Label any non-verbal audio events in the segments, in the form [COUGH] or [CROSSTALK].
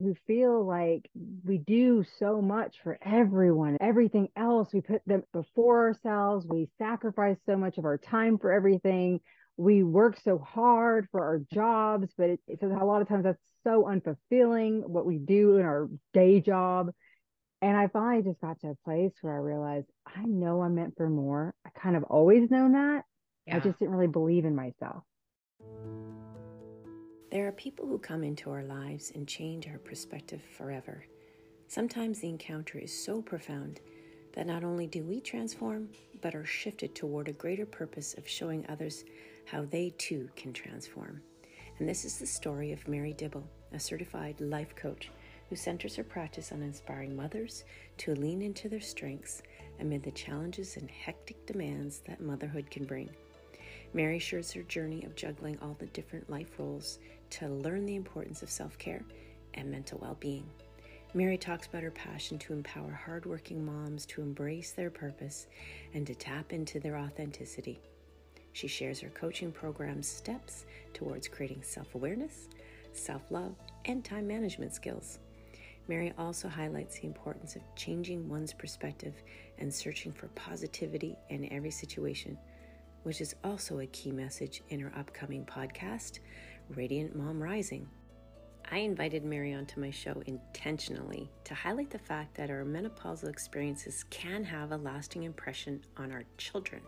who feel like we do so much for everyone, everything else. We put them before ourselves. We sacrifice so much of our time for everything. We work so hard for our jobs, but it, it a lot of times that's so unfulfilling what we do in our day job. And I finally just got to a place where I realized I know I'm meant for more. I kind of always known that. Yeah. I just didn't really believe in myself. There are people who come into our lives and change our perspective forever. Sometimes the encounter is so profound that not only do we transform, but are shifted toward a greater purpose of showing others how they too can transform. And this is the story of Mary Dibble, a certified life coach who centers her practice on inspiring mothers to lean into their strengths amid the challenges and hectic demands that motherhood can bring. Mary shares her journey of juggling all the different life roles to learn the importance of self care and mental well being. Mary talks about her passion to empower hardworking moms to embrace their purpose and to tap into their authenticity. She shares her coaching program's steps towards creating self awareness, self love, and time management skills. Mary also highlights the importance of changing one's perspective and searching for positivity in every situation which is also a key message in her upcoming podcast, Radiant Mom Rising. I invited Mary onto my show intentionally to highlight the fact that our menopausal experiences can have a lasting impression on our children,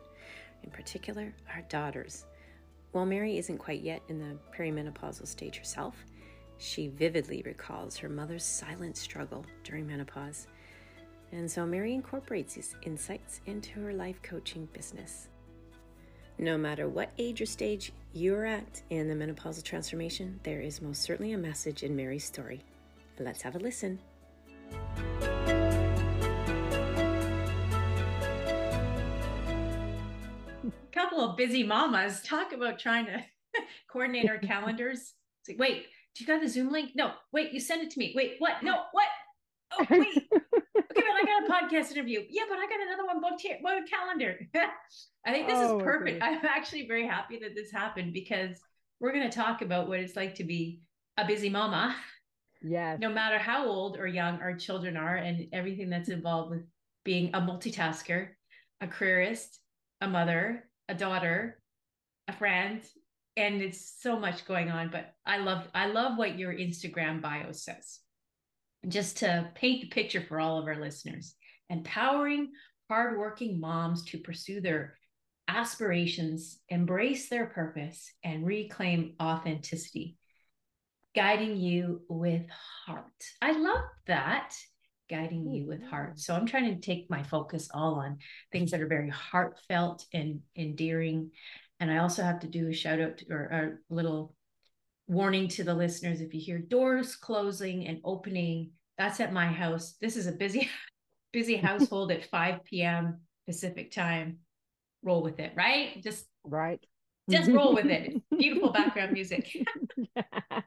in particular, our daughters. While Mary isn't quite yet in the perimenopausal stage herself, she vividly recalls her mother's silent struggle during menopause. And so Mary incorporates these insights into her life coaching business. No matter what age or stage you're at in the menopausal transformation, there is most certainly a message in Mary's story. Let's have a listen. A Couple of busy mamas talk about trying to [LAUGHS] coordinate our [LAUGHS] calendars. It's like, wait, do you got the Zoom link? No, wait, you send it to me. Wait, what? No, what? Oh, [LAUGHS] wait. Okay, but I got a podcast interview. Yeah, but I got another one booked here. What a calendar? [LAUGHS] I think this oh, is perfect. I'm actually very happy that this happened because we're going to talk about what it's like to be a busy mama. Yes. No matter how old or young our children are, and everything that's involved with being a multitasker, a careerist, a mother, a daughter, a friend, and it's so much going on. But I love I love what your Instagram bio says just to paint the picture for all of our listeners, empowering hardworking moms to pursue their aspirations, embrace their purpose, and reclaim authenticity, guiding you with heart. I love that. Guiding you with mm-hmm. heart. So I'm trying to take my focus all on things that are very heartfelt and endearing. And I also have to do a shout out to, or a little warning to the listeners if you hear doors closing and opening that's at my house. This is a busy [LAUGHS] busy [LAUGHS] household at 5 p.m pacific time. Roll with it right? Just right. just roll with it. [LAUGHS] Beautiful background music.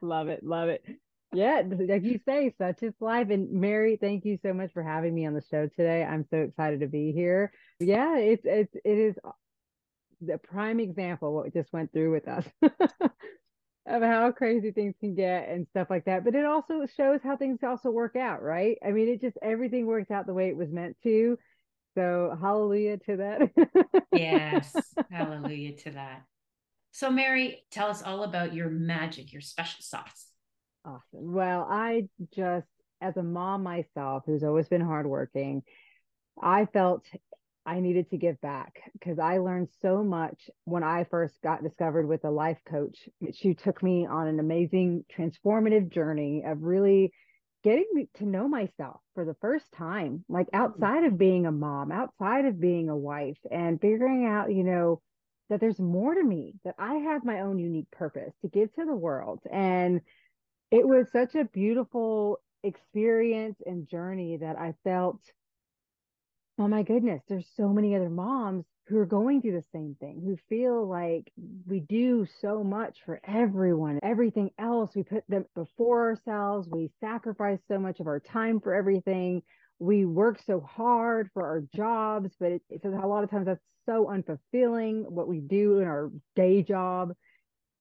Love it love it. Yeah like you say such is life. And mary thank you so much for having me on the show today. I'm so excited to be here. Yeah it's it's it is uh, the prime example what just went through with us of how crazy things can get and stuff like that. But it also shows how things also work out, right? I mean, it just everything works out the way it was meant to. So hallelujah to that. yes, [LAUGHS] hallelujah to that. So Mary, tell us all about your magic, your special sauce. Awesome. Well, I just as a mom myself who's always been hardworking, I felt I needed to give back because I learned so much when I first got discovered with a life coach. She took me on an amazing transformative journey of really getting to know myself for the first time, like mm. outside of being a mom, outside of being a wife, and figuring out, you know, that there's more to me, that I have my own unique purpose to give to the world. And it was such a beautiful experience and journey that I felt oh my goodness, there's so many other moms who are going through the same thing, who feel like we do so much for everyone, everything else. We put them before ourselves. We sacrifice so much of our time for everything. We work so hard for our jobs, but it, it says a lot of times that's so unfulfilling what we do in our day job.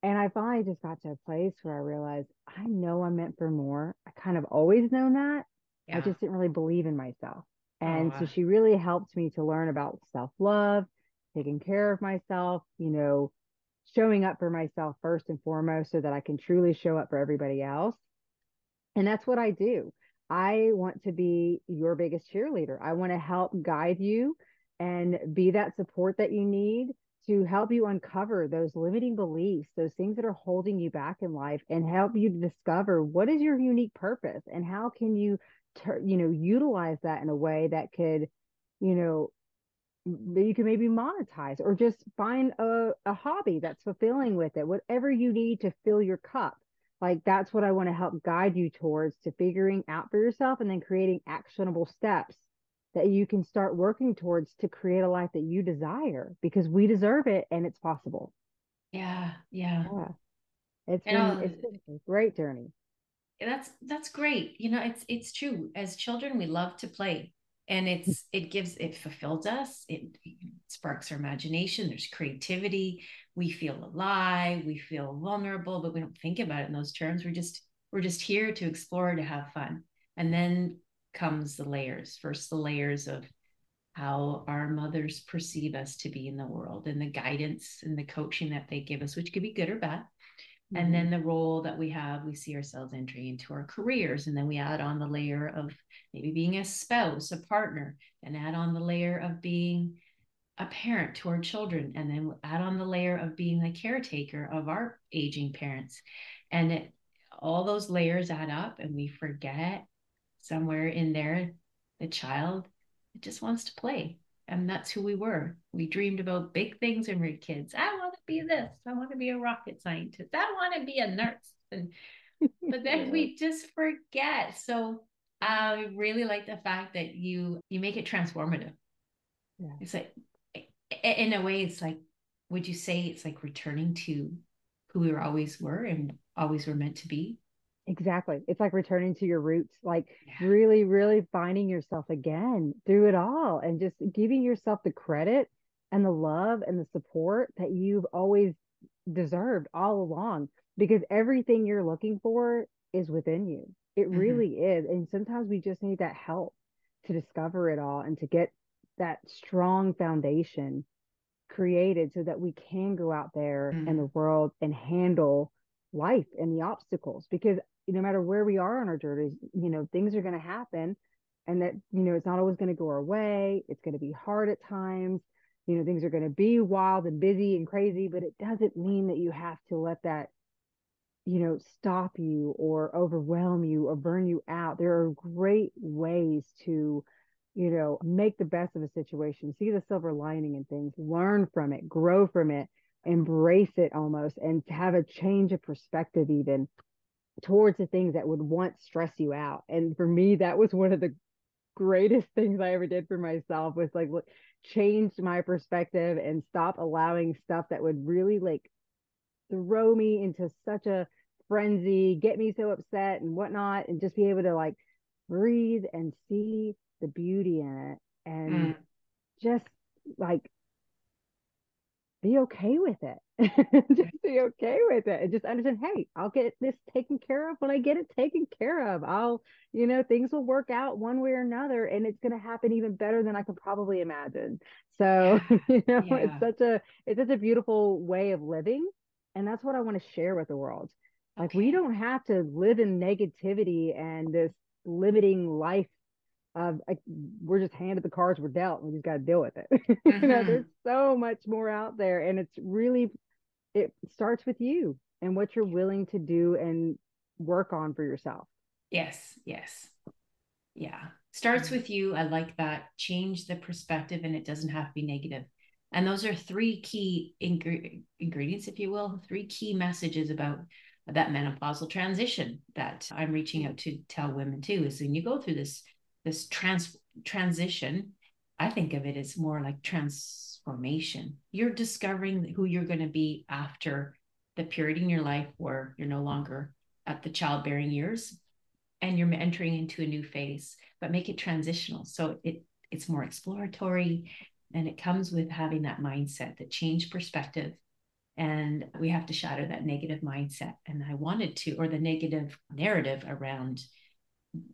and I finally just got to a place where I realized I know I'm meant for more. I kind of always known that. Yeah. I just didn't really believe in myself. Oh, and oh, so she really helped me to learn about self love, taking care of myself, you know, showing up for myself first and foremost so that I can truly show up for everybody else. And that's what I do. I want to be your biggest cheerleader. I want to help guide you and be that support that you need to help you uncover those limiting beliefs, those things that are holding you back in life and help you to discover what is your unique purpose and how can you you know utilize that in a way that could you know that you can maybe monetize or just find a, a hobby that's fulfilling with it whatever you need to fill your cup. Like that's what i want to help guide you towards to figuring out for yourself and then creating actionable steps that you can start working towards to create a life that you desire because we deserve it and it's possible. Yeah yeah, yeah. it's been, it's been a great journey that's that's great. You know it's it's true. As children we love to play and it's it gives it fulfills us. It, sparks our imagination. There's creativity. We feel alive. We feel vulnerable but we don't think about it in those terms. We're just we're just here to explore to have fun. And then comes the layers. First the layers of how our mothers perceive us to be in the world and the guidance and the coaching that they give us which could be good or bad Mm-hmm. And then the role that we have, we see ourselves entering into our careers. And then we add on the layer of maybe being a spouse, a partner, and add on the layer of being a parent to our children. And then add on the layer of being the caretaker of our aging parents. And it, all those layers add up, and we forget somewhere in there the child it just wants to play and that's who we were. We dreamed about big things when we were kids. I be this. I want to be a rocket scientist. I want to be a nurse. And [LAUGHS] but then yeah. we just forget. So I really like the fact that you you make it transformative. Yeah. It's like in a way, it's like, would you say it's like returning to who we always were and always were meant to be? Exactly. It's like returning to your roots, like yeah. really, really finding yourself again through it all and just giving yourself the credit and the love and the support that you've always deserved all along because everything you're looking for is within you. It mm-hmm. really is. And sometimes we just need that help to discover it all and to get that strong foundation created so that we can go out there mm-hmm. in the world and handle life and the obstacles because no matter where we are on our journeys, you know, things are going to happen and that, you know, it's not always going to go our way. It's going to be hard at times. You know, things are going to be wild and busy and crazy, but it doesn't mean that you have to let that, you know, stop you or overwhelm you or burn you out. There are great ways to, you know, make the best of a situation, see the silver lining in things, learn from it, grow from it, embrace it almost, and have a change of perspective, even towards the things that would once stress you out. And for me, that was one of the greatest [LAUGHS] things I ever did for myself was like look, changed my perspective and stop allowing stuff that would really like throw me into such a frenzy, get me so upset and whatnot, and just be able to like breathe and see the beauty in it and mm. just like be okay with it. [LAUGHS] just be okay with it and just understand, hey, I'll get this taken care of when I get it taken care of. I'll, you know, things will work out one way or another and it's gonna happen even better than I could probably imagine. So, [LAUGHS] you know, yeah. it's such a it's such a beautiful way of living. And that's what I want to share with the world. Like okay. we don't have to live in negativity and this limiting life of like, we're just handed the cards we're dealt we just got to deal with it mm-hmm. [LAUGHS] you know there's mm-hmm. so much more out there and it's really it starts with you and what you're willing to do and work on for yourself. Yes yes. Yeah. Starts with you. I like that. Change the perspective and it doesn't have to be negative. negative and those are three key ing- ingredients if you will three key messages about that menopausal transition that i'm reaching out to tell women too is when you go through this this trans transition i think of it as more like transformation. You're discovering who you're going to be after the period in your life where you're no longer at the childbearing years and you're entering into a new phase but make it transitional. So it it's more exploratory and it comes with having that mindset that change perspective and we have to shatter that negative mindset. And i wanted to or the negative narrative around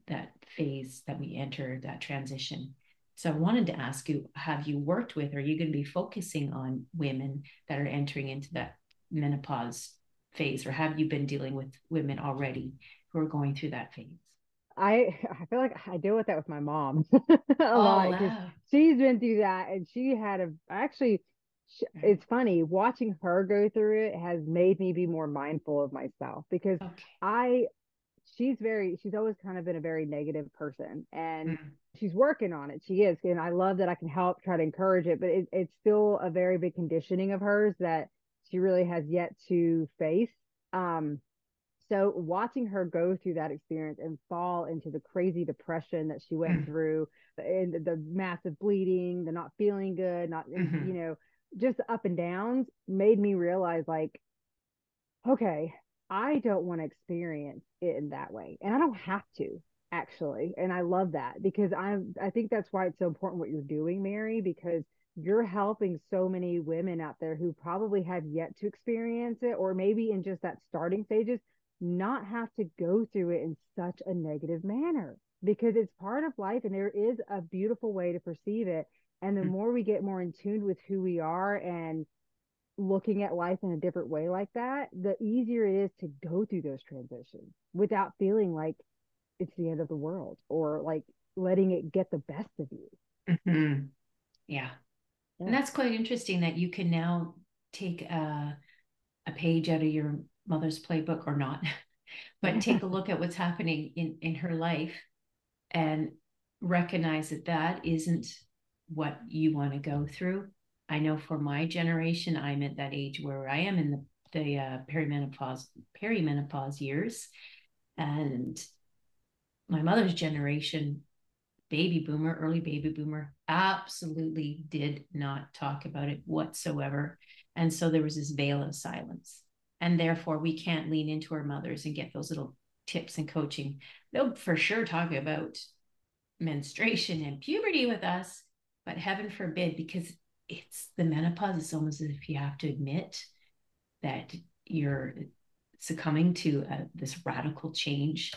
that phase that we enter that transition so i wanted to ask you have you worked with or are you going to be focusing on women that are entering into that menopause phase or have you been dealing with women already who are going through that phase I I feel like I deal with that with my mom [LAUGHS] a oh, lot wow. she's been through that and she had a actually it's funny watching her go through it has made me be more mindful of myself because okay. I she's very she's always kind of been a very negative person and mm. she's working on it she is and I love that I can help try to encourage it but it, it's still a very big conditioning of hers that she really has yet to face um so watching her go through that experience and fall into the crazy depression that she went mm. through and the massive bleeding the not feeling good not mm-hmm. you know just up and downs made me realize like okay i don't want to experience it in that way and i don't have to actually and i love that because i'm i think that's why it's so important what you're doing mary because you're helping so many women out there who probably have yet to experience it or maybe in just that starting stages not have to go through it in such a negative manner because it's part of life and there is a beautiful way to perceive it and the mm-hmm. more we get more in tune with who we are and looking at life in a different way like that, the easier it is to go through those transitions without feeling like it's the end of the world or like letting it get the best of you. Mm-hmm. Yeah. yeah. And that's quite interesting that you can now take a, a page out of your mother's playbook or not, [LAUGHS] but take a [LAUGHS] look at what's happening in, in her life and recognize that that isn't what you want to go through. I know for my generation, I'm at that age where I am in the, the uh, perimenopause perimenopause years, and my mother's generation, baby boomer, early baby boomer, absolutely did not talk about it whatsoever, and so there was this veil of silence, and therefore we can't lean into our mothers and get those little tips and coaching. They'll for sure talk about menstruation and puberty with us but heaven forbid because it's the menopause it's almost as if you have to admit that you're succumbing to uh, this radical change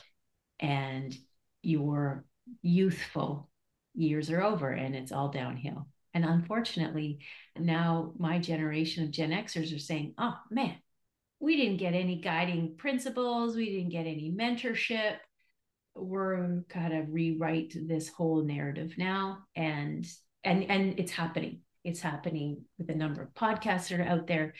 and your youthful years are over and it's all downhill. And unfortunately now my generation of gen xers are saying oh man we didn't get any guiding principles we didn't get any mentorship. We're kind of rewrite this whole narrative now and and and it's happening it's happening with a number of podcasts that are out there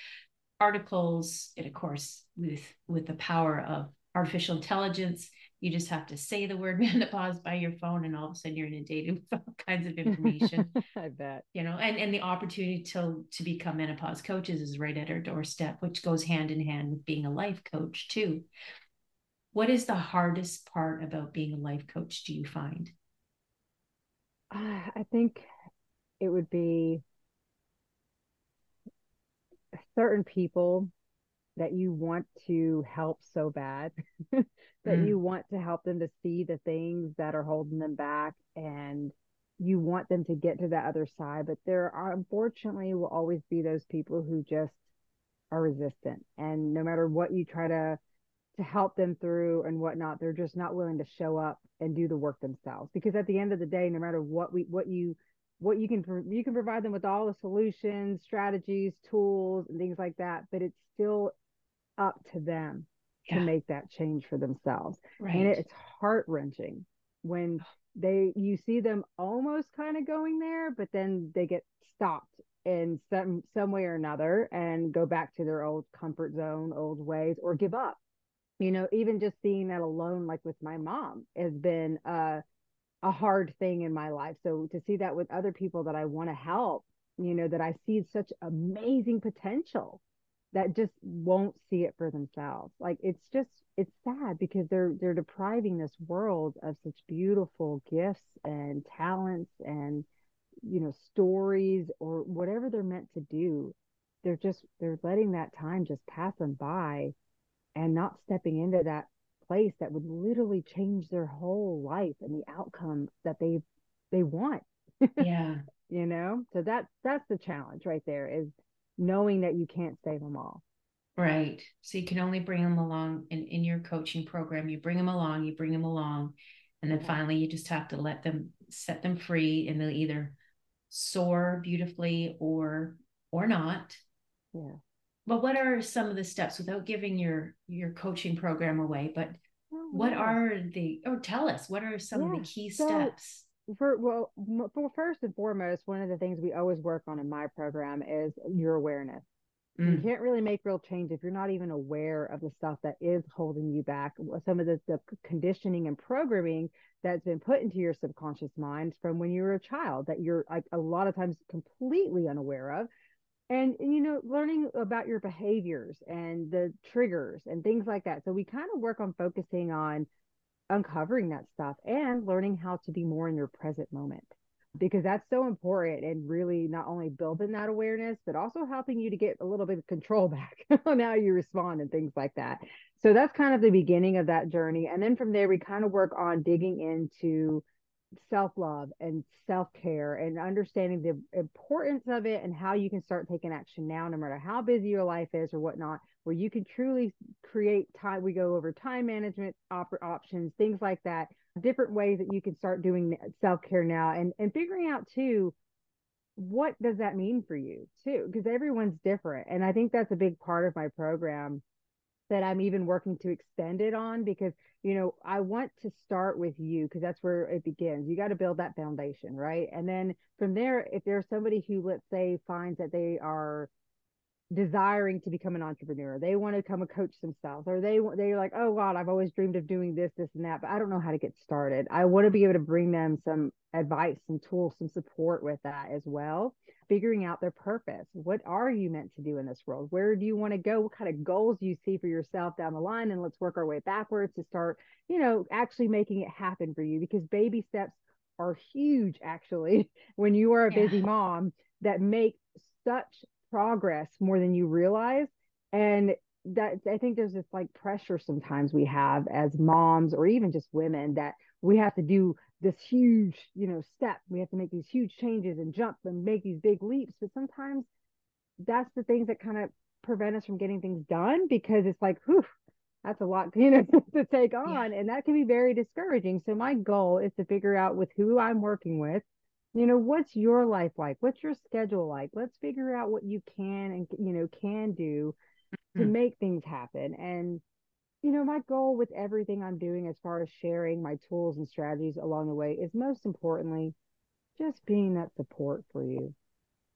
articles and of course with with the power of artificial intelligence you just have to say the word [LAUGHS] menopause by your phone and all of a sudden you're inundated with all [LAUGHS] kinds of information. [LAUGHS] I bet. You know and and the opportunity to to become menopause coaches is right at our doorstep which goes hand in hand with being a life coach too. What is the hardest part about being a life coach do you find? Uh, i think it would be certain people that you want to help so bad [LAUGHS] that mm. you want to help them to see the things that are holding them back and you want them to get to that other side. But there are unfortunately will always be those people who just are resistant. And no matter what you try to to help them through and whatnot they're just not willing to show up and do the work themselves. Because at the end of the day no matter what we what you what you can you can provide them with all the solutions strategies tools and things like that but it's still up to them yeah. to make that change for themselves right. and it's heart-wrenching when they you see them almost kind of going there but then they get stopped in some some way or another and go back to their old comfort zone old ways or give up you know even just seeing that alone like with my mom has been uh a hard thing in my life. So to see that with other people that I want to help, you know, that I see such amazing potential that just won't see it for themselves. Like it's just it's sad because they're they're depriving this world of such beautiful gifts and talents and you know stories or whatever they're meant to do. They're just they're letting that time just pass them by and not stepping into that place that would literally change their whole life and the outcome that they they want yeah [LAUGHS] you know so that's that's the challenge right there is knowing that you can't save them all. Right. So you can only bring them along in, in your coaching program. You bring them along, you bring them along. And then finally, you just have to let them set them free and they'll either soar beautifully or or not. Yeah. But what are some of the steps without giving your your coaching program away? But oh, what are the or tell us what are some yeah. of the key so, steps? For well, for first and foremost, one of the things we always work on in my program is your awareness. Mm. You can't really make real change if you're not even aware of the stuff that is holding you back. Some of the, the conditioning and programming that's been put into your subconscious mind from when you were a child that you're like a lot of times completely unaware of. And, you know, learning about your behaviors and the triggers and things like that. So we kind of work on focusing on uncovering that stuff and learning how to be more in your present moment because that's so important and really not only building that awareness but also helping you to get a little bit of control [LAUGHS] back on how you respond and things like that so that's kind of the beginning of that journey and then from there we kind of work on digging into self-love and self-care and understanding the importance of it and how you can start taking action now no matter how busy your life is or whatnot where you can truly create time we go over time management op- options things like that different ways that you can start doing self-care now and and figuring out too what does that mean for you too? Because everyone's different and i think that's a big part of my program that i'm even working to extend it on because you know i want to start with you because that's where it begins. You got to build that foundation right? And then from there if there's somebody who let's say finds that they are desiring to become an entrepreneur. They want to become a coach themselves, or they they're like, oh God, I've always dreamed of doing this, this, and that, but I don't know how to get started. I want to be able to bring them some advice, some tools, some support with that as well. Figuring out their purpose. What are you meant to do in this world? Where do you want to go? What kind of goals do you see for yourself down the line? And let's work our way backwards to start, you know, actually making it happen for you because baby steps are huge actually [LAUGHS] when you are a busy yeah. mom that make such progress more than you realize. And that i think there's this like pressure sometimes we have as moms or even just women that we have to do this huge you know step. We have to make these huge changes and jump and make these big leaps. But sometimes that's the things that kind of prevent us from getting things done because it's like whew that's a lot [LAUGHS] you know to take on. Yeah. and that can be very discouraging. So my goal is to figure out with who i'm working with you know what's your life like? What's your schedule like? Let's figure out what you can and you know can do mm-hmm. to make things happen. And you know my goal with everything i'm doing as far as sharing my tools and strategies along the way is most importantly just being that support for you.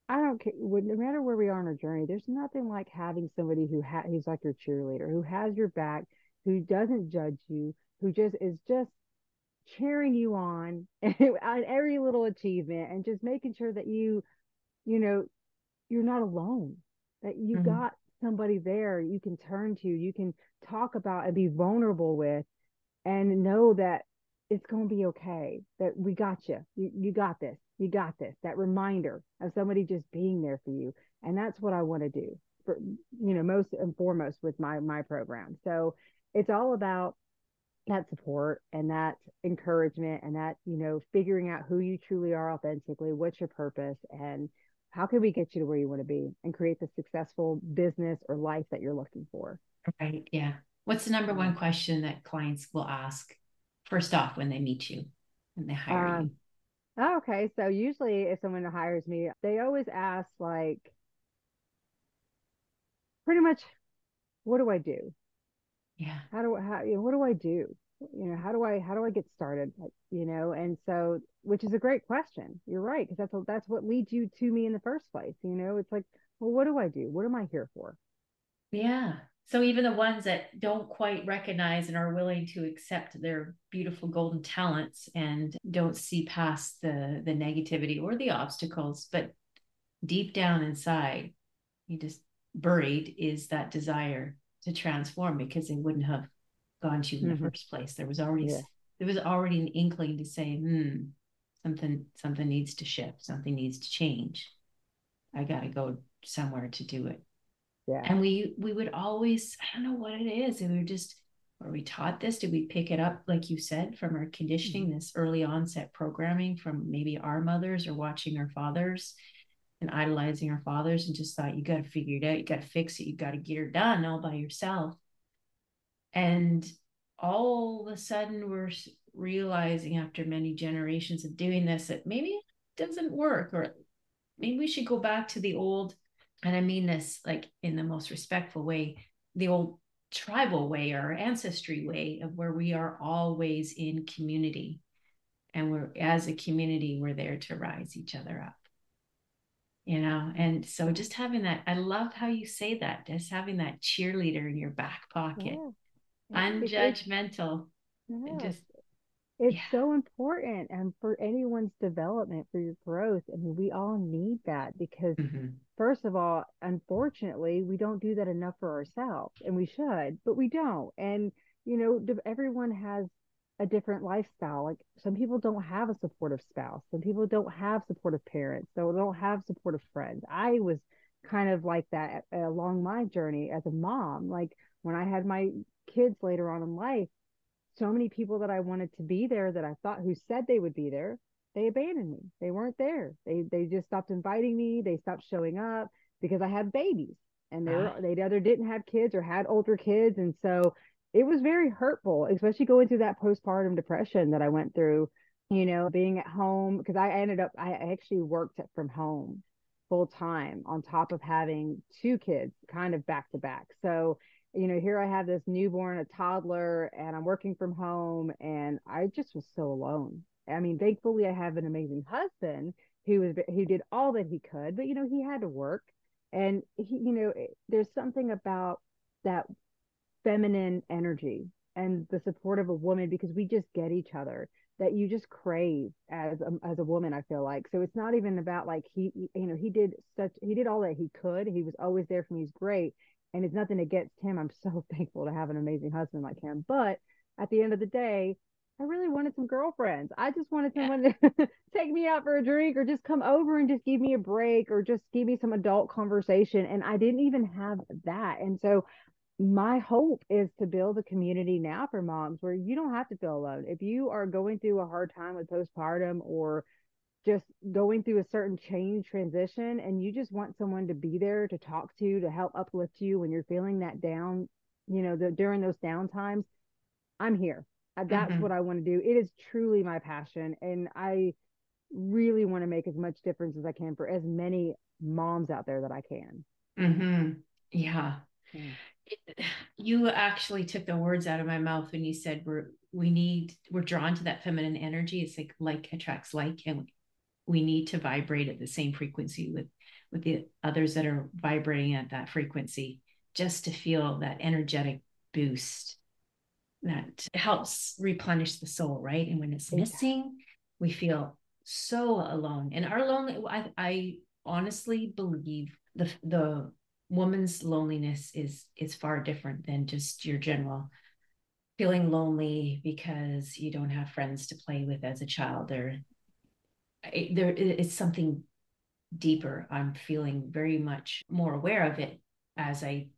I don't care no matter where we are on our journey there's nothing like having somebody who ha- who's like your cheerleader who has your back who doesn't judge you who just is just cheering you on [LAUGHS] on every little achievement and just making sure that you you know you're not alone that you mm-hmm. got somebody there you can turn to you can talk about and be vulnerable with and know that it's going to be okay that we got you. you you got this you got this that reminder of somebody just being there for you and that's what i want to do for you know most and foremost with my my program so it's all about that support and that encouragement and that you know figuring out who you truly are authentically what's your purpose and how can we get you to where you want to be and create the successful business or life that you're looking for? Right yeah. What's the number one question that clients will ask first off when they meet you and they hire um, you? okay so usually if someone hires me they always ask like pretty much what do i do yeah. How do how you know, what do i do? You know how do i how do i get started? You know and so which is a great question. You're right because that's that's what leads you to me in the first place you know? It's like well what do i do? What am i here for? Yeah. So even the ones that don't quite recognize and are willing to accept their beautiful golden talents and don't see past the the negativity or the obstacles but deep down inside you just buried is that desire to transform because they wouldn't have gone to you in mm-hmm. the first place. There was already yeah. there was already an inkling to say, hmm, something something needs to shift, something needs to change. I got to go somewhere to do it. Yeah. And we we would always I don't know what it is. We were just were we taught this? Did we pick it up like you said from our conditioning, mm-hmm. this early onset programming from maybe our mothers or watching our fathers? And idolizing our fathers and just thought you got to figure it out, you got to fix it, you got to get her done all by yourself. And all of a sudden, we're realizing after many generations of doing this that maybe it doesn't work, or maybe we should go back to the old, and I mean this like in the most respectful way, the old tribal way or ancestry way of where we are always in community. And we're, as a community, we're there to rise each other up you know and so just having that i love how you say that just having that cheerleader in your back pocket yeah. Unjudgmental yeah. just it's yeah. so important and for anyone's development for your growth i mean we all need that because mm-hmm. first of all unfortunately we don't do that enough for ourselves and we should but we don't and you know everyone has a different lifestyle. Like some people don't have a supportive spouse. Some people don't have supportive parents. They don't have supportive friends. I was kind of like that along my journey as a mom. Like when I had my kids later on in life, so many people that I wanted to be there that I thought who said they would be there, they abandoned me. They weren't there. They they just stopped inviting me. They stopped showing up because I had babies and they ah. were, they either didn't have kids or had older kids and so it was very hurtful, especially going through that postpartum depression that I went through, you know, being at home because I ended up, I actually worked from home full time on top of having two kids kind of back to back. So, you know, here I have this newborn, a toddler, and I'm working from home and I just was so alone. I mean, thankfully I have an amazing husband who was who did all that he could, but you know, he had to work and he, you know, there's something about that feminine energy and the support of a woman because we just get each other that you just crave as a, as a woman i feel like. So it's not even about like he you know he did such he did all that he could. He was always there for me. He's great. And it's nothing against him. I'm so [LAUGHS] thankful to have an amazing husband like him. But at the end of the day i really wanted some girlfriends. I just wanted someone yeah. [LAUGHS] to take me out for a drink or just come over and just give me a break or just give me some adult conversation. And i didn't even have that. And so my hope is to build a community now for moms where you don't have to feel alone. If you are going through a hard time with postpartum or just going through a certain change transition and you just want someone to be there to talk to to help uplift you when you're feeling that down you know the, during those down times i'm here that's mm-hmm. what i want to do it is truly my passion and i really want to make as much difference as i can for as many moms out there that i can mm-hmm. yeah mm you actually took the words out of my mouth when you said we're we need we're drawn to that feminine energy. It's like like attracts like and we need to vibrate at the same frequency with with the others that are vibrating at that frequency just to feel that energetic boost that helps replenish the soul right? And when it's missing we feel so alone. And our lonely I, I honestly believe the the woman's loneliness is is far different than just your general feeling lonely because you don't have friends to play with as a child or it, there it's something deeper. I'm feeling very much more aware of it as i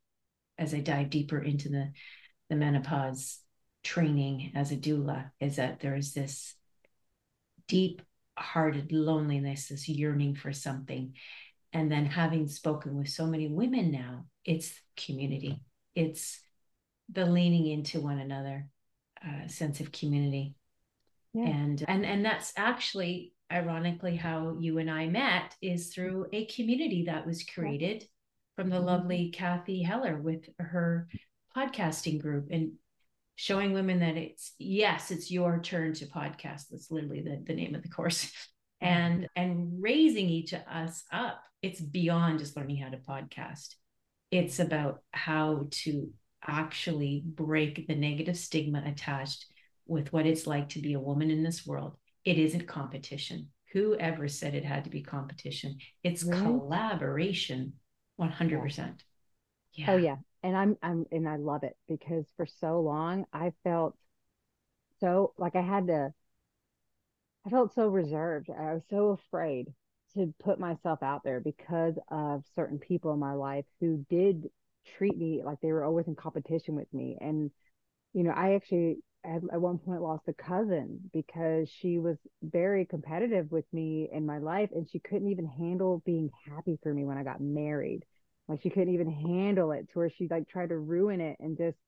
as i dive deeper into the the menopause training as a doula is that there is this deep hearted loneliness this yearning for something and then having spoken with so many women now it's community. It's the leaning into one another uh, sense of community. Yeah. and and and that's actually ironically how you and i met is through a community that was created from the mm-hmm. lovely kathy heller with her podcasting group and showing women that it's yes it's your turn to podcast. That's literally the, the name of the course [LAUGHS] Mm-hmm. and and raising each of us up it's beyond just learning how to podcast it's about how to actually break the negative stigma attached with what it's like to be a woman in this world it isn't competition whoever said it had to be competition it's right. collaboration 100% yeah. yeah. oh yeah and i'm i'm and i love it because for so long i felt so like i had to I felt so reserved. I was so afraid to put myself out there because of certain people in my life who did treat me like they were always in competition with me. And, you know, I actually at, at one point lost a cousin because she was very competitive with me in my life and she couldn't even handle being happy for me when I got married. Like she couldn't even handle it to where she like tried to ruin it and just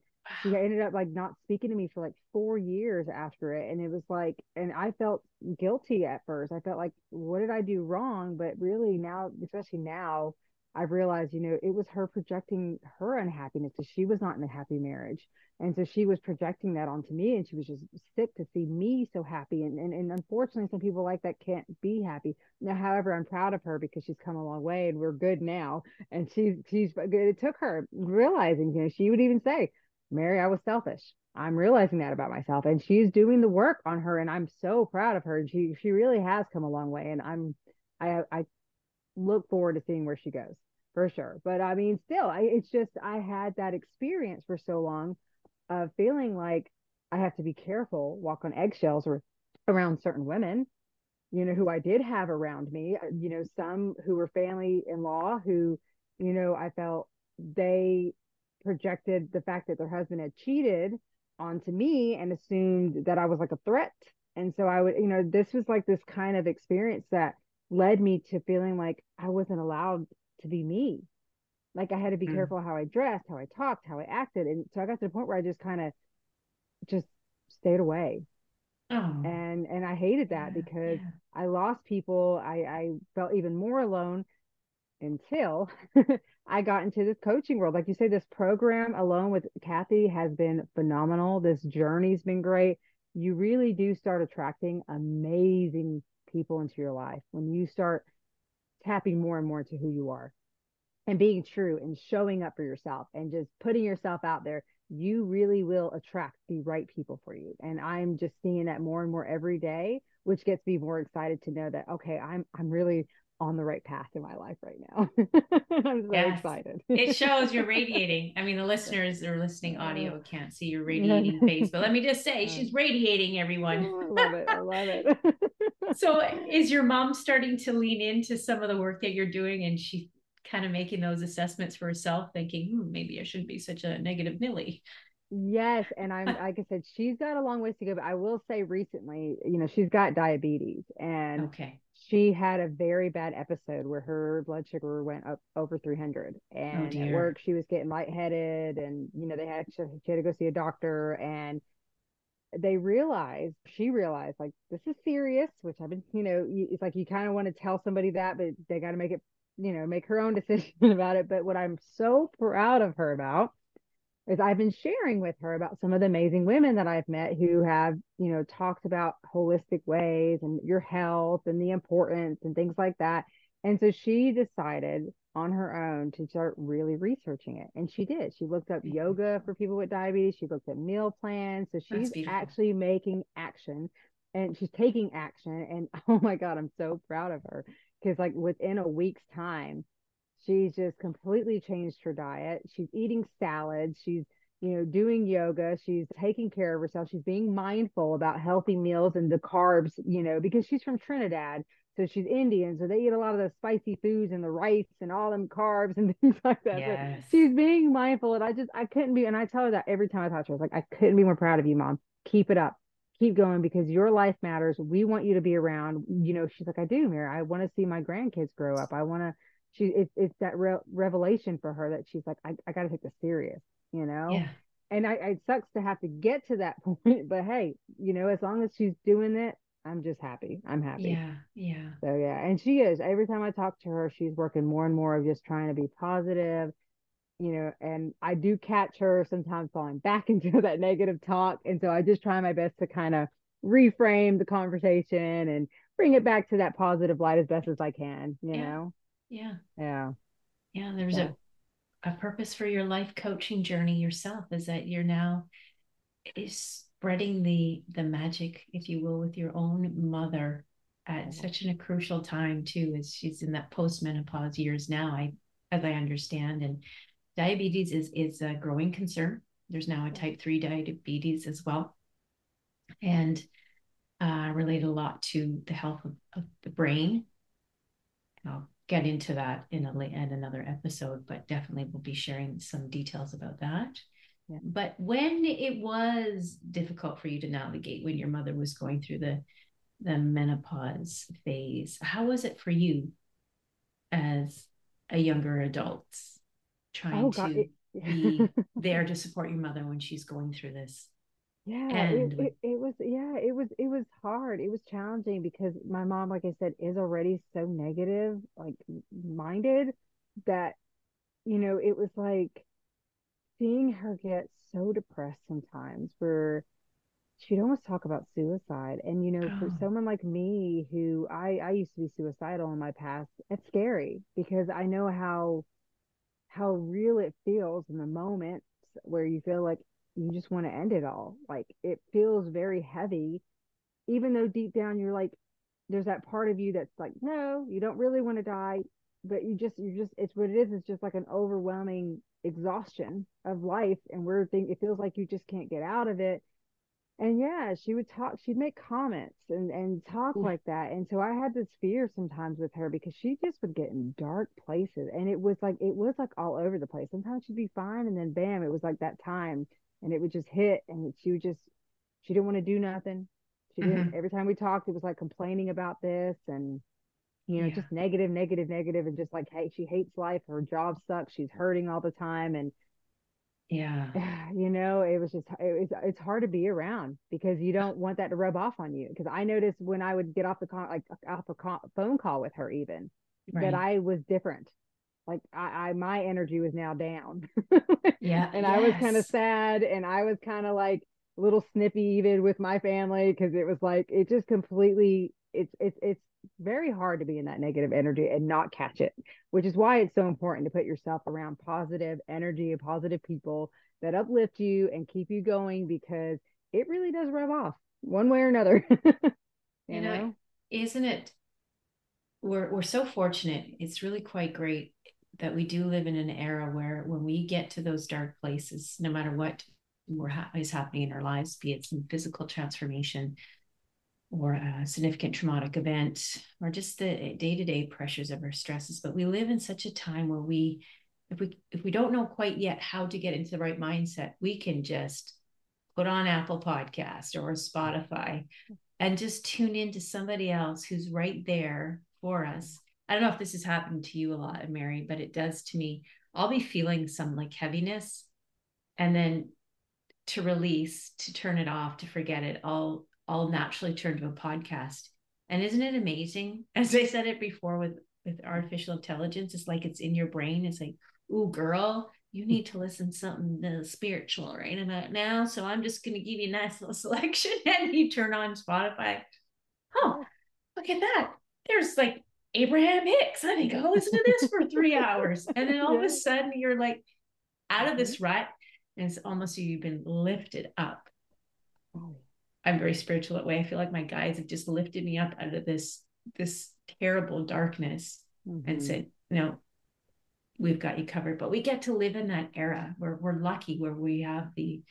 she [SIGHS] ended up like not speaking to me for like four years after it and it was like and i felt guilty at first. I felt like what did i do wrong? But really now especially now i've realized you know it was her projecting her unhappiness because she was not in a happy marriage. And so she was projecting that onto me and she was just sick to see me so happy. And, and and unfortunately some people like that can't be happy. Now however i'm proud of her because she's come a long way and we're good now. And she's she's it took her realizing you know she would even say Mary, I was selfish. I'm realizing that about myself. And she's doing the work on her. And I'm so proud of her. And she she really has come a long way. And I'm I I look forward to seeing where she goes for sure. But I mean, still, I, it's just I had that experience for so long of feeling like I have to be careful, walk on eggshells or around certain women, you know, who I did have around me, uh, you know, some who were family in law who, you know, I felt they projected the fact that their husband had cheated onto me and assumed that I was like a threat. And so I would, you know, this was like this kind of experience that led me to feeling like I wasn't allowed to be me. Like I had to be mm. careful how I dressed, how I talked, how I acted. And so I got to the point where I just kind of just stayed away. Oh. And and I hated that yeah, because yeah. I lost people. I, I felt even more alone until [LAUGHS] I got into this coaching world. Like you say, this program alone with Kathy has been phenomenal. This journey's been great. You really do start attracting amazing people into your life when you start tapping more and more into who you are and being true and showing up for yourself and just putting yourself out there you really will attract the right people for you and i'm just seeing that more and more every day which gets me more excited to know that okay i'm i'm really on the right path in my life right now. [LAUGHS] I'm so yes. excited. it shows you're radiating. I mean, the [LAUGHS] listeners are listening audio can't see your [LAUGHS] radiating face, but let me just say she's radiating everyone. Oh, I love it. I love it. so is your mom starting to lean into some of the work that you're doing and she kind of making those assessments for herself, thinking, hmm, maybe I shouldn't be such a negative Millie? Yes, and I'm like I said, she's got a long ways to go. But I will say, recently, you know, she's got diabetes, and okay, she had a very bad episode where her blood sugar went up over 300 and oh at work she was getting lightheaded and you know they had to, she had to go see a doctor and they realized she realized like this is serious which i've been you know it's like you kind of want to tell somebody that but they got to make it you know make her own [LAUGHS] decision about it. But what i'm so proud of her about is I've been sharing with her about some of the amazing women that I've met who have, you know, talked about holistic ways and your health and the importance and things like that. And so she decided on her own to start really researching it. And she did. She looked up mm-hmm. yoga for people with diabetes. She looked at meal plans. So she's actually making action and she's taking action. And [LAUGHS] oh my God, I'm so proud of her because, like, within a week's time, She's just completely changed her diet. She's eating salads. She's, you know, doing yoga. She's taking care of herself. She's being mindful about healthy meals and the carbs, you know, because she's from Trinidad. So she's Indian. So they eat a lot of the spicy foods and the rice and all them carbs and [LAUGHS] things like that. Yes. she's being mindful. And I just, I couldn't be, and I tell her that every time I talk to her, I was like, I couldn't be more proud of you, mom. Keep it up keep going because your life matters. We want you to be around. You know, she's like, I do, Mary. I want to see my grandkids grow up. I want to, she it's it's that re- revelation for her that she's like I, I got to take this serious you know? Yeah. and I it sucks to have to get to that [LAUGHS] point but hey you know as long as she's doing it I'm just happy. I'm happy. Yeah yeah. So yeah. And she is. Every time I talk to her she's working more and more of just trying to be positive you know and I do catch her sometimes falling back [LAUGHS] into that negative talk. And so I just try my best to kind of reframe the conversation and bring it back to that positive light as best as I can you yeah. know yeah. Yeah. Yeah. There's yeah. a, a purpose for your life coaching journey yourself is that you're now is spreading the the magic, if you will, with your own mother at such an, a crucial time too, as she's in that postmenopause years now, I as I understand. And diabetes is is a growing concern. There's now a type 3 diabetes as well. And uh, relate a lot to the health of, of the brain. Get into that in a in another episode, but definitely we'll be sharing some details about that. Yeah. But when it was difficult for you to navigate when your mother was going through the the menopause phase, how was it for you as a younger adult trying oh, to be [LAUGHS] there to support your mother when she's going through this? Yeah, and it, it, it was yeah, it was it was hard. It was challenging because my mom, like I said, is already so negative, like minded that you know, it was like seeing her get so depressed sometimes where she'd almost talk about suicide. And, you know, oh. for someone like me who I, I used to be suicidal in my past, it's scary because I know how how real it feels in the moment where you feel like you just want to end it all. Like it feels very heavy, even though deep down you're like, there's that part of you that's like, no, you don't really want to die but you just you just it's what it is it's just like an overwhelming exhaustion of life and we're think it feels like you just can't get out of it. And yeah she would talk she'd make comments and and talk like that and so i had this fear sometimes with her because she just would get in dark places and it was like it was like all over the place. Sometimes she'd be fine and then bam it was like that time and it would just hit and she would just she didn't want to do nothing she didn't mm-hmm. every time we talked it was like complaining about this and you know, yeah. just negative, negative, negative, and just like, hey, she hates life. Her job sucks. She's hurting all the time, and yeah, [SIGHS] you know, it was just it was it's hard to be around because you don't want that to rub off on you. Because I noticed when I would get off the call, like off a call, phone call with her, even right. that I was different. Like I, I my energy was now down. [LAUGHS] yeah, and yes. I was kind of sad, and I was kind of like a little snippy even with my family because it was like it just completely it's it's it's very hard to be in that negative energy and not catch it, which is why it's so important to put yourself around positive energy and positive people that uplift you and keep you going because it really does rub off one way or another. [LAUGHS] you, you know? know, isn't it? We're we're so fortunate. It's really quite great that we do live in an era where when we get to those dark places, no matter what is happening in our lives, be it some physical transformation, or a significant traumatic event or just the day-to-day pressures of our stresses. But we live in such a time where we if we if we don't know quite yet how to get into the right mindset we can just put on apple podcast or spotify and just tune in to somebody else who's right there for us i don't know if this has happened to you a lot mary but it does to me i'll be feeling some like heaviness and then to release to turn it off to forget it i'll I'll naturally turn to a podcast. And isn't it amazing? [LAUGHS] As I said it before with with artificial intelligence, it's like it's in your brain. It's like, ooh, girl, you need to listen to something spiritual right about now. So I'm just to give you a nice little [LAUGHS] selection. And you turn on Spotify. Oh, look at that. There's like Abraham Hicks. I think I'll listen to this for three [LAUGHS] hours. And then all yeah. of a sudden you're like out of this mm-hmm. rut. And it's almost you've been lifted up. Oh. I'm very spiritual that way. I feel like my guides have just lifted me up out of this this terrible darkness mm-hmm. and said, "No, we've got you covered." But we get to live in that era where we're lucky, where we have the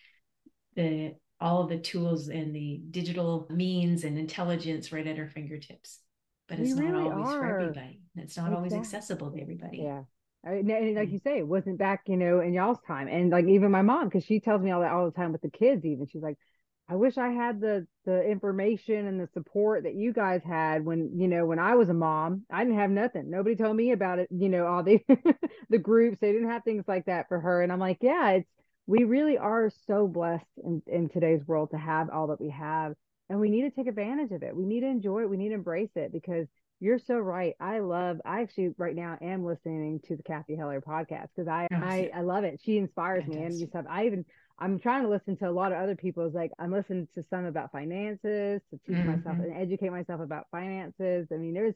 the all of the tools and the digital means and intelligence right at our fingertips. But it's we not really always are. for everybody. It's not exactly. always accessible to everybody. Yeah. And like mm. you say, it wasn't back, you know, in y'all's time. And like even my mom, because she tells me all that all the time with the kids, even she's like, I wish I had the the information and the support that you guys had when you know when I was a mom. I didn't have nothing. Nobody told me about it. You know all the [LAUGHS] the groups. They didn't have things like that for her. And I'm like, yeah, it's we really are so blessed in in today's world to have all that we have, and we need to take advantage of it. We need to enjoy it. We need to embrace it because you're so right. I love. I actually right now am listening to the Cathy Heller podcast because I, I I love it. She inspires Fantastic. me, and you stuff. I even I'm trying to listen to a lot of other people's like I'm listening to some about finances to teach mm-hmm. myself and educate myself about finances. I mean, there's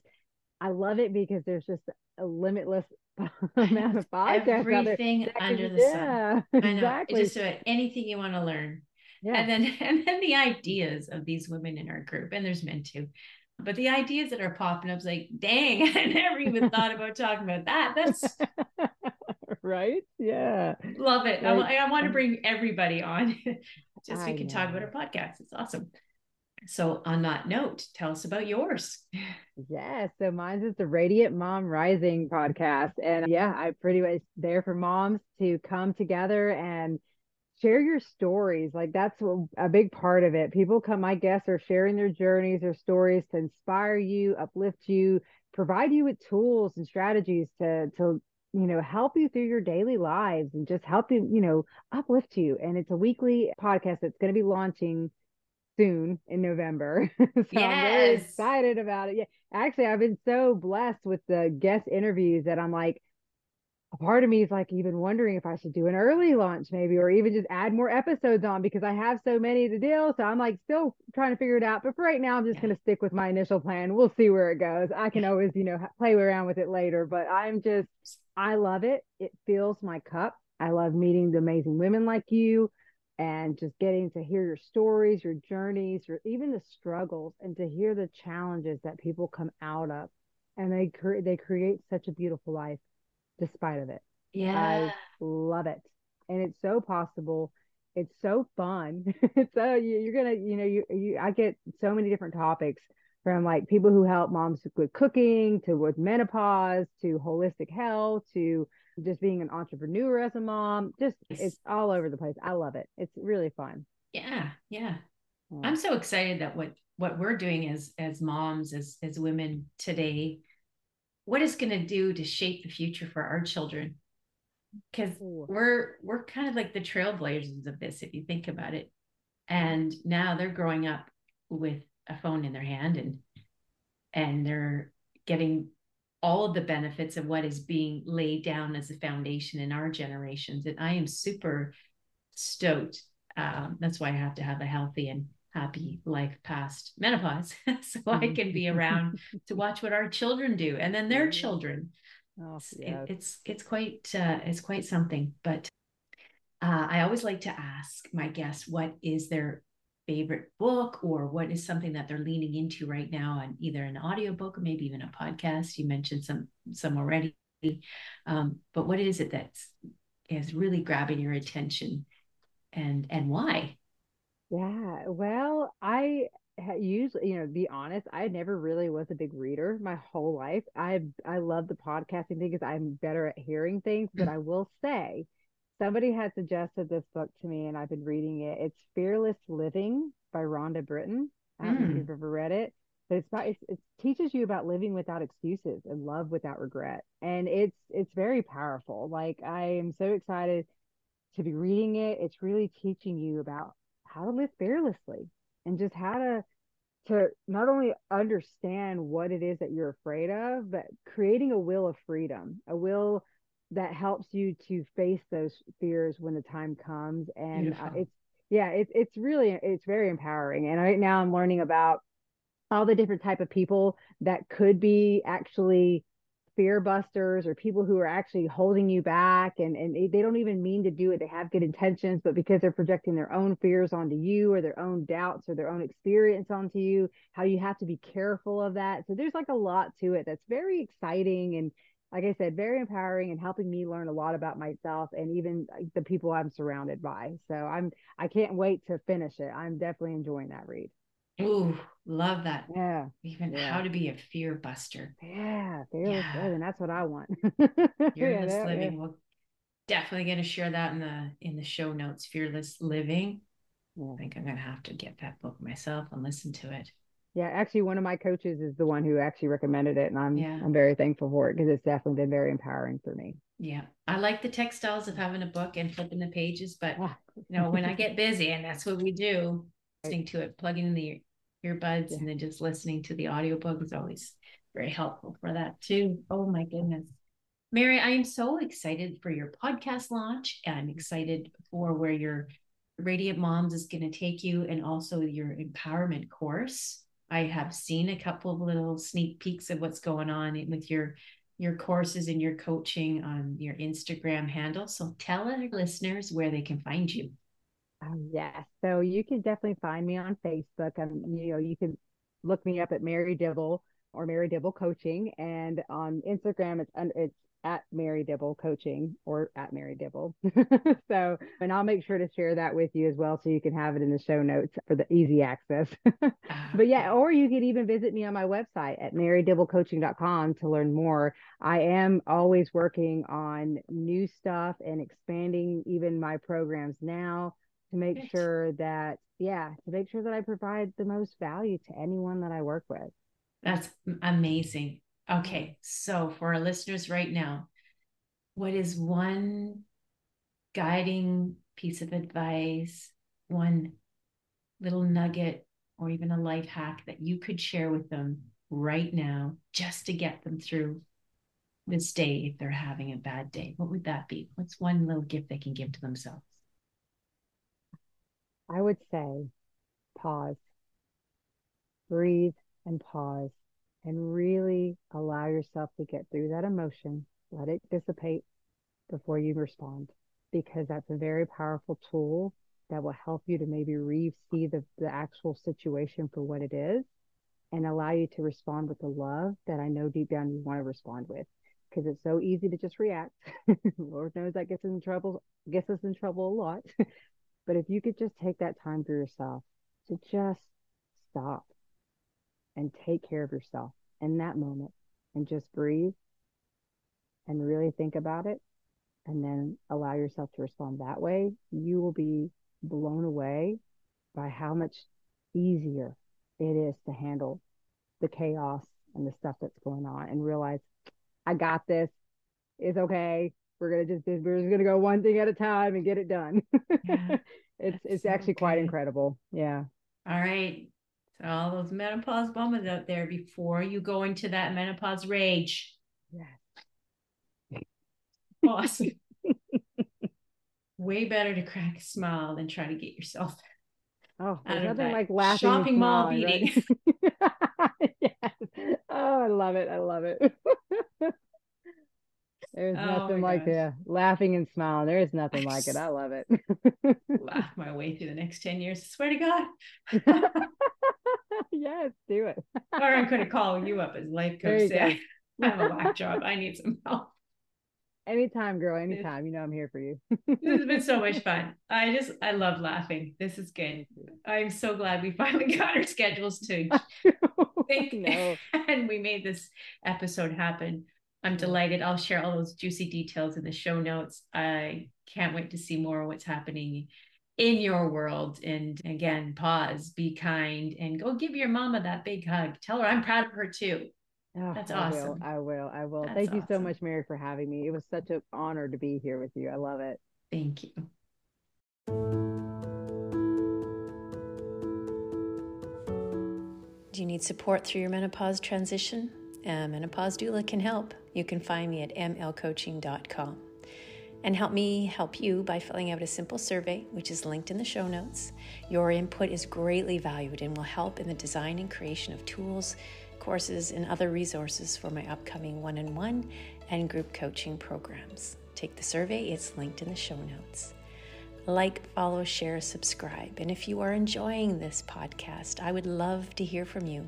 I love it because there's just a limitless [LAUGHS] amount of podcasts. Everything under the yeah, sun. I know. Exactly. Just about anything you want to learn. Yeah. And then [LAUGHS] and then the ideas of these women in our group, and there's men too. But the ideas that are popping up is like, dang, [LAUGHS] I never even thought about talking about that. That's [LAUGHS] right? Yeah. Love it. I, I, want to um bring everybody on just so we can know. talk about our podcast. It's awesome. So, on that note, tell us about yours. Yeah. So, mine's is the Radiant Mom Rising podcast. And yeah, I pretty much there for moms to come together and share your stories. Like that's a big part of it. People come, my guests are sharing their journeys, their stories to inspire you, uplift you, provide you with tools and strategies to to you know help you through your daily lives and just help you you know uplift you. And it's a weekly podcast that's going to be launching soon in November. [LAUGHS] so yes. I'm very excited about it. Yeah. Actually, I've been so blessed with the guest interviews that I'm like, a part of me is like even wondering if I should do an early launch maybe, or even just add more episodes on because I have so many to deal. So I'm like still trying to figure it out. But for right now, I'm just yeah. going to stick with my initial plan. We'll see where it goes. I can always, you know, play around with it later, but I'm just, I love it. It fills my cup. I love meeting the amazing women like you and just getting to hear your stories, your journeys, or even the struggles and to hear the challenges that people come out of. And they, cre- they create such a beautiful life despite of it. Yeah. I love it. And it's so possible. It's so fun. [LAUGHS] so you, are gonna, you know, you, you I get so many different topics from like people who help moms with cooking to with menopause to holistic health to just being an entrepreneur as a mom. Just it's all over the place. I love it. It's really fun. Yeah, yeah. I'm so excited that what what we're doing as as moms as as women today what it's going to do to shape the future for our children? Because we're we're kind of like the trailblazers of this if you think about it. And now they're growing up with a phone in their hand and and they're getting all of the benefits of what is being laid down as a foundation in our generations. And i am super stoked um, that's why i have to have a healthy and happy life past menopause. [LAUGHS] So i mm-hmm. can be around to [LAUGHS] watch what our children do and then their children. Oh, it, it's it's quite uh, it's quite something but uh, i always like to ask my guests what is their favorite book or what is something that they're leaning into right now on either an audiobook or maybe even a podcast. You mentioned some some already. Um, but what is it that's is really grabbing your attention and and why yeah. Well, I usually, you know, be honest, I never really was a big reader my whole life. I I love the podcasting thing because I'm better at hearing things, but I will say somebody had suggested this book to me and I've been reading it. It's Fearless Living by Rhonda Britten. I don't mm. know if mm. you've ever read it, but it's about it's, it teaches you about living without excuses and love without regret. And it's it's very powerful. Like I am so excited to be reading it. It's really teaching you about how to live fearlessly and just how to to not only understand what it is that you're afraid of but creating a will of freedom a will that helps you to face those fears when the time comes. And uh, it's yeah it's it's really it's very empowering. And right now i'm learning about all the different type of people that could be actually fear busters or people who are actually holding you back and, and they don't even mean to do it. They have good intentions, but because they're projecting their own fears onto you or their own doubts or their own experience onto you, how you have to be careful of that. So there's like a lot to it that's very exciting and like I said, very empowering and helping me learn a lot about myself and even the people I'm surrounded by. So I'm I can't wait to finish it. I'm definitely enjoying that read. Ooh, love that. Yeah. Even yeah. how to be a fear buster. Yeah, fearless yeah. living. That's what I want. [LAUGHS] fearless yeah, living. Yeah. We're definitely going to share that in the in the show notes. Fearless living. I think I'm going to have to get that book myself and listen to it. Yeah, actually, one of my coaches is the one who actually recommended it, and I'm yeah. I'm very thankful for it because it's definitely been very empowering for me. Yeah, I like the textiles of having a book and flipping the pages, but you know, when I [LAUGHS] get busy, and that's what we do, listening to it, plugging in the earbuds yeah. and then just listening to the audiobook is always very helpful for that too. Oh my goodness. Mary, I am so excited for your podcast launch. I'm excited for where your Radiant Moms is going to take you and also your empowerment course. I have seen a couple of little sneak peeks of what's going on with your your courses and your coaching on your Instagram handle. So tell our listeners where they can find you. Um, yes. So you can definitely find me on Facebook. Um, you know, you can look me up at Mary Dibble or Mary Dibble Coaching, and on Instagram it's it's at Mary Dibble Coaching or at Mary Dibble. [LAUGHS] so, and I'll make sure to share that with you as well so you can have it in the show notes for the easy access. [LAUGHS] but yeah, or you could even visit me on my website at marydibblecoaching.com to learn more. I am always working on new stuff and expanding even my programs now to make sure that, yeah, to make sure that I provide the most value to anyone that I work with. That's amazing. Okay, so for our listeners right now, what is one guiding piece of advice, one little nugget, or even a life hack that you could share with them right now just to get them through this day if they're having a bad day? What would that be? What's one little gift they can give to themselves? I would say pause, breathe, and pause and really allow yourself to get through that emotion. Let it dissipate before you respond, because that's a very powerful tool that will help you to maybe re see the, the actual situation for what it is and allow you to respond with the love that I know deep down you want to respond with. Because it's so easy to just react. [LAUGHS] Lord knows that gets in trouble, gets us in trouble a lot. But if you could just take that time for yourself to just stop and take care of yourself in that moment and just breathe and really think about it and then allow yourself to respond that way, you will be blown away by how much easier it is to handle the chaos and the stuff that's going on and realize I got this. It's okay. We're gonna just we're just gonna go one thing at a time and get it done. Yeah, [LAUGHS] it's it's so actually quite incredible. Yeah. All right So all those menopause mamas out there before you go into that menopause rage. Yeah. Awesome. [LAUGHS] Way better to crack a smile than try to get yourself Oh, there's nothing like laughing. Shopping mall meeting. Right? [LAUGHS] yes. Oh, I love it. I love it. There's oh nothing like that. Laughing and smiling. There is nothing like it. I love it. laugh my way through the next 10 years. I swear to God. [LAUGHS] yes, do it. or I'm going to call you up as life coach. Say, I have a whack [LAUGHS] job. I need some help. Anytime, girl. Anytime. You know I'm here for you. this has been so much [LAUGHS] fun. I just I love laughing. This is good. I'm so glad we finally got our schedules to think no. and we made this episode happen. I'm delighted. I'll share all those juicy details in the show notes. I can't wait to see more of what's happening in your world. And again, pause, be kind, and go give your mama that big hug. Tell her I'm proud of her too. Oh, That's awesome. I will. I will. I will. Thank you awesome. so much, Mary, for having me. It was such an honor to be here with you. I love it. Thank you. Do you need support through your menopause transition? Uh, and a menopause doula can help. You can find me at mlcoaching.com and help me help you by filling out a simple survey, which is linked in the show notes. Your input is greatly valued and will help in the design and creation of tools, courses, and other resources for my upcoming one on one and group coaching programs. Take the survey, it's linked in the show notes. Like, follow, share, subscribe. And if you are enjoying this podcast, I would love to hear from you.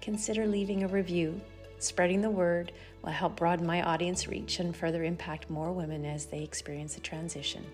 Consider leaving a review Spreading the word will help broaden my audience reach and further impact more women as they experience a transition.